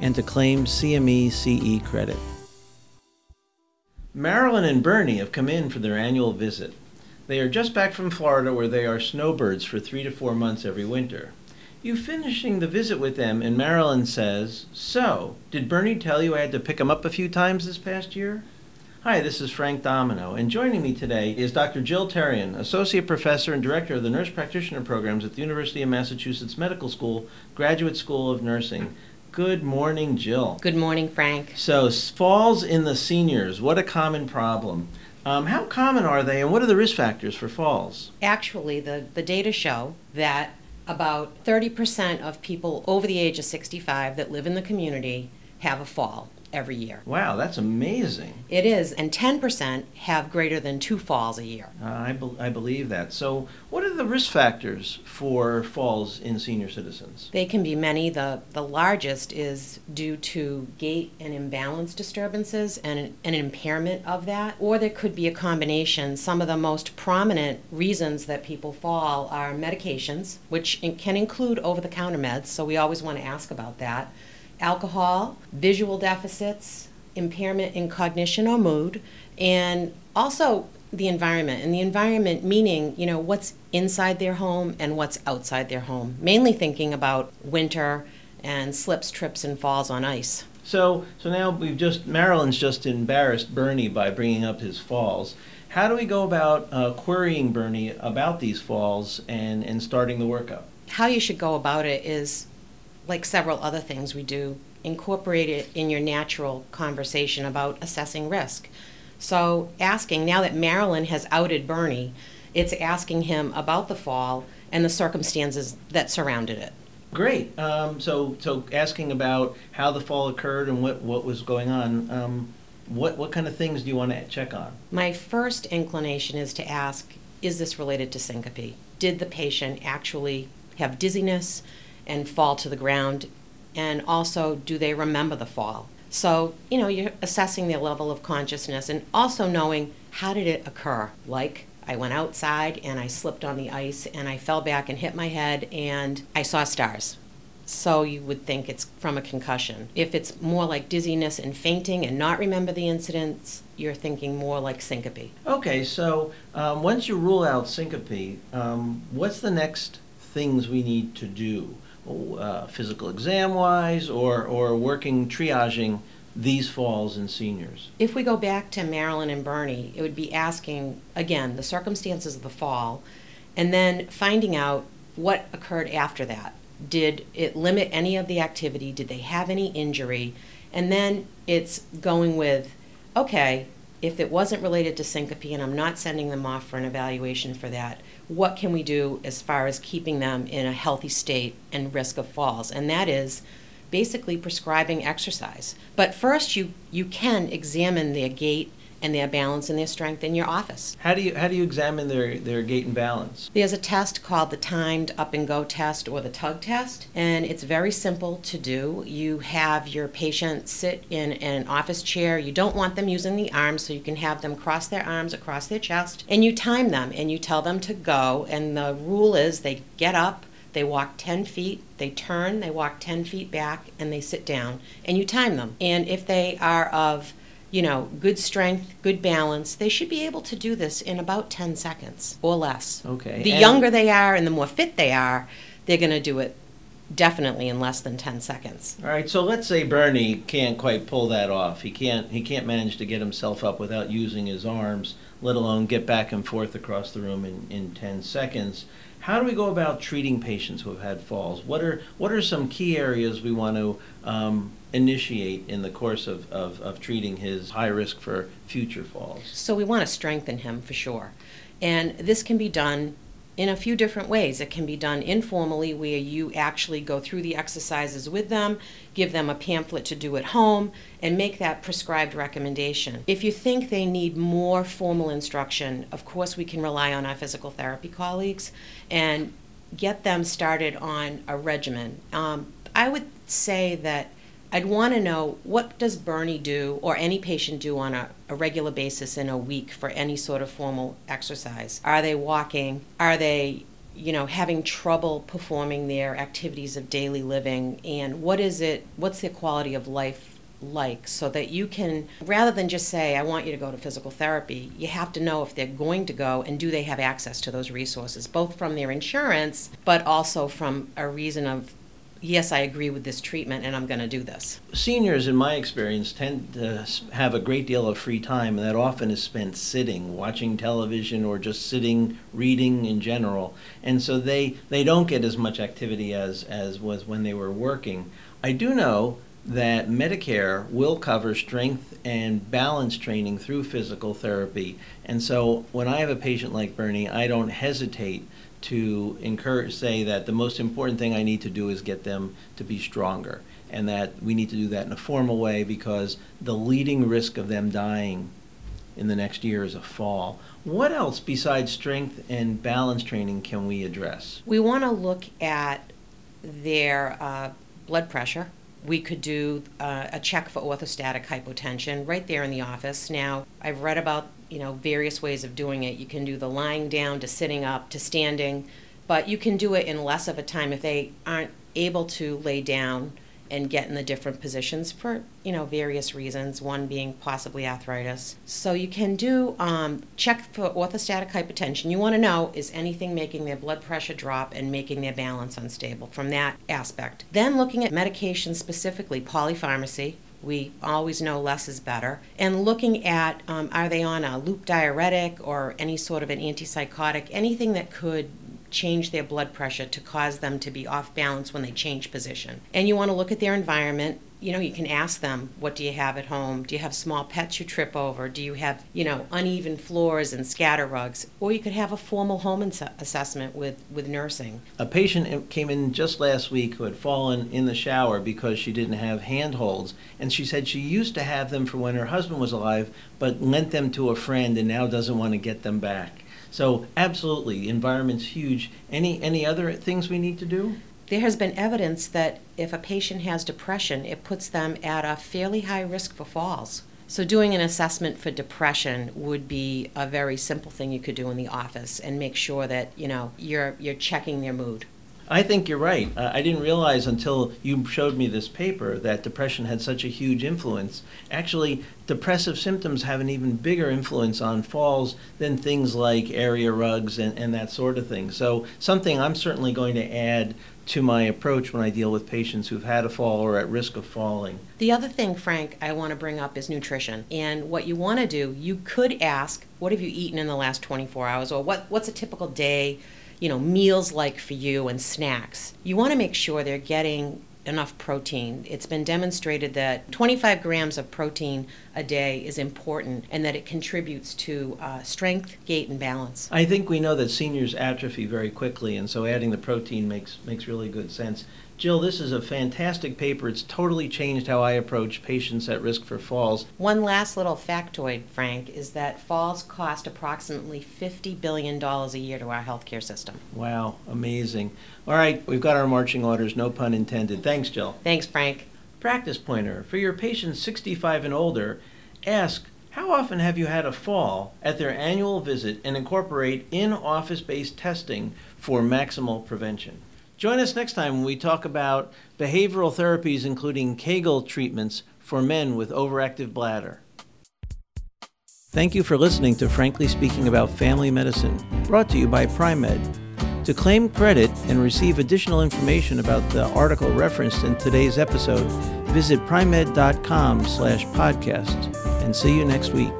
and to claim CME CE credit. Marilyn and Bernie have come in for their annual visit. They are just back from Florida where they are snowbirds for three to four months every winter. You finishing the visit with them, and Marilyn says, So, did Bernie tell you I had to pick him up a few times this past year? Hi, this is Frank Domino, and joining me today is Dr. Jill Terrien, Associate Professor and Director of the Nurse Practitioner Programs at the University of Massachusetts Medical School, Graduate School of Nursing. Good morning, Jill. Good morning, Frank. So, falls in the seniors, what a common problem. Um, how common are they, and what are the risk factors for falls? Actually, the, the data show that about 30% of people over the age of 65 that live in the community have a fall every year. Wow, that's amazing. It is, and 10% have greater than two falls a year. Uh, I, be- I believe that. So, what are the risk factors for falls in senior citizens? They can be many. The, the largest is due to gait and imbalance disturbances and an, an impairment of that, or there could be a combination. Some of the most prominent reasons that people fall are medications, which in- can include over the counter meds, so we always want to ask about that alcohol, visual deficits, impairment in cognition or mood, and also the environment. And the environment meaning, you know, what's inside their home and what's outside their home. Mainly thinking about winter and slips, trips, and falls on ice. So, so now we've just Marilyn's just embarrassed Bernie by bringing up his falls. How do we go about uh, querying Bernie about these falls and, and starting the workup? How you should go about it is like several other things we do, incorporate it in your natural conversation about assessing risk. So, asking now that Marilyn has outed Bernie, it's asking him about the fall and the circumstances that surrounded it. Great. Um, so, so asking about how the fall occurred and what, what was going on. Um, what what kind of things do you want to check on? My first inclination is to ask: Is this related to syncope? Did the patient actually have dizziness? And fall to the ground? And also, do they remember the fall? So, you know, you're assessing their level of consciousness and also knowing how did it occur? Like, I went outside and I slipped on the ice and I fell back and hit my head and I saw stars. So you would think it's from a concussion. If it's more like dizziness and fainting and not remember the incidents, you're thinking more like syncope. Okay, so um, once you rule out syncope, um, what's the next things we need to do? Uh, physical exam wise or, or working triaging these falls in seniors? If we go back to Marilyn and Bernie, it would be asking again the circumstances of the fall and then finding out what occurred after that. Did it limit any of the activity? Did they have any injury? And then it's going with okay, if it wasn't related to syncope and I'm not sending them off for an evaluation for that, what can we do as far as keeping them in a healthy state and risk of falls? And that is basically prescribing exercise. But first, you, you can examine their gait and their balance and their strength in your office. How do you how do you examine their, their gait and balance? There's a test called the timed up and go test or the tug test, and it's very simple to do. You have your patient sit in an office chair. You don't want them using the arms, so you can have them cross their arms across their chest, and you time them and you tell them to go. And the rule is they get up, they walk 10 feet, they turn, they walk 10 feet back, and they sit down, and you time them. And if they are of you know, good strength, good balance, they should be able to do this in about 10 seconds or less. Okay. The and younger they are and the more fit they are, they're going to do it definitely in less than 10 seconds. All right, so let's say Bernie can't quite pull that off. He can't he can't manage to get himself up without using his arms, let alone get back and forth across the room in, in 10 seconds. How do we go about treating patients who have had falls? What are what are some key areas we want to um, initiate in the course of, of, of treating his high risk for future falls? So we want to strengthen him for sure. And this can be done in a few different ways. It can be done informally, where you actually go through the exercises with them, give them a pamphlet to do at home, and make that prescribed recommendation. If you think they need more formal instruction, of course, we can rely on our physical therapy colleagues and get them started on a regimen. Um, I would say that I'd want to know what does Bernie do or any patient do on a, a, regular basis in a week for any sort of formal exercise? Are they walking? Are they, you know, having trouble performing their activities of daily living? And what is it, what's their quality of life like so that you can rather than just say i want you to go to physical therapy you have to know if they're going to go and do they have access to those resources both from their insurance but also from a reason of yes, I agree with this treatment and I'm going to do this. Seniors, in my experience, tend to have a great deal of free time, and that often is spent sitting, watching television, or just sitting, reading in general. And so they, they don't get as much activity as, as was when they were working. I do know that Medicare will cover strength and balance training through physical therapy. And so when I have a patient like Bernie, I don't hesitate to encourage, say that the most important thing I need to do is get them to be stronger, and that we need to do that in a formal way because the leading risk of them dying in the next year is a fall. What else besides strength and balance training can we address? We want to look at their uh, blood pressure. We could do uh, a check for orthostatic hypotension right there in the office. Now, I've read about you know various ways of doing it. You can do the lying down to sitting up to standing, but you can do it in less of a time if they aren't able to lay down and get in the different positions for you know various reasons one being possibly arthritis. So you can do um, check for orthostatic hypotension you want to know is anything making their blood pressure drop and making their balance unstable from that aspect? Then looking at medication specifically polypharmacy we always know less is better. And looking at um, are they on a loop diuretic or any sort of an antipsychotic, anything that could change their blood pressure to cause them to be off balance when they change position. And you want to look at their environment you know, you can ask them, what do you have at home? Do you have small pets you trip over? Do you have, you know, uneven floors and scatter rugs? Or you could have a formal home ins- assessment with, with nursing. A patient came in just last week who had fallen in the shower because she didn't have handholds. And she said she used to have them for when her husband was alive, but lent them to a friend and now doesn't want to get them back. So absolutely, environment's huge. Any any other things we need to do? There has been evidence that if a patient has depression, it puts them at a fairly high risk for falls. So, doing an assessment for depression would be a very simple thing you could do in the office and make sure that you know you're you're checking their mood. I think you're right. Uh, I didn't realize until you showed me this paper that depression had such a huge influence. Actually, depressive symptoms have an even bigger influence on falls than things like area rugs and, and that sort of thing. So, something I'm certainly going to add to my approach when I deal with patients who've had a fall or at risk of falling. The other thing, Frank, I want to bring up is nutrition. And what you want to do, you could ask, what have you eaten in the last 24 hours? Or what, what's a typical day? You know, meals like for you and snacks. You want to make sure they're getting enough protein. It's been demonstrated that 25 grams of protein a day is important and that it contributes to uh, strength, gait, and balance. I think we know that seniors atrophy very quickly, and so adding the protein makes makes really good sense. Jill, this is a fantastic paper. It's totally changed how I approach patients at risk for falls. One last little factoid, Frank, is that falls cost approximately $50 billion a year to our healthcare system. Wow, amazing. All right, we've got our marching orders, no pun intended. Thanks, Jill. Thanks, Frank. Practice pointer for your patients 65 and older, ask how often have you had a fall at their annual visit and incorporate in office based testing for maximal prevention? Join us next time when we talk about behavioral therapies, including Kegel treatments for men with overactive bladder. Thank you for listening to Frankly Speaking About Family Medicine, brought to you by Pri-Med. To claim credit and receive additional information about the article referenced in today's episode, visit pri-med.com slash podcast and see you next week.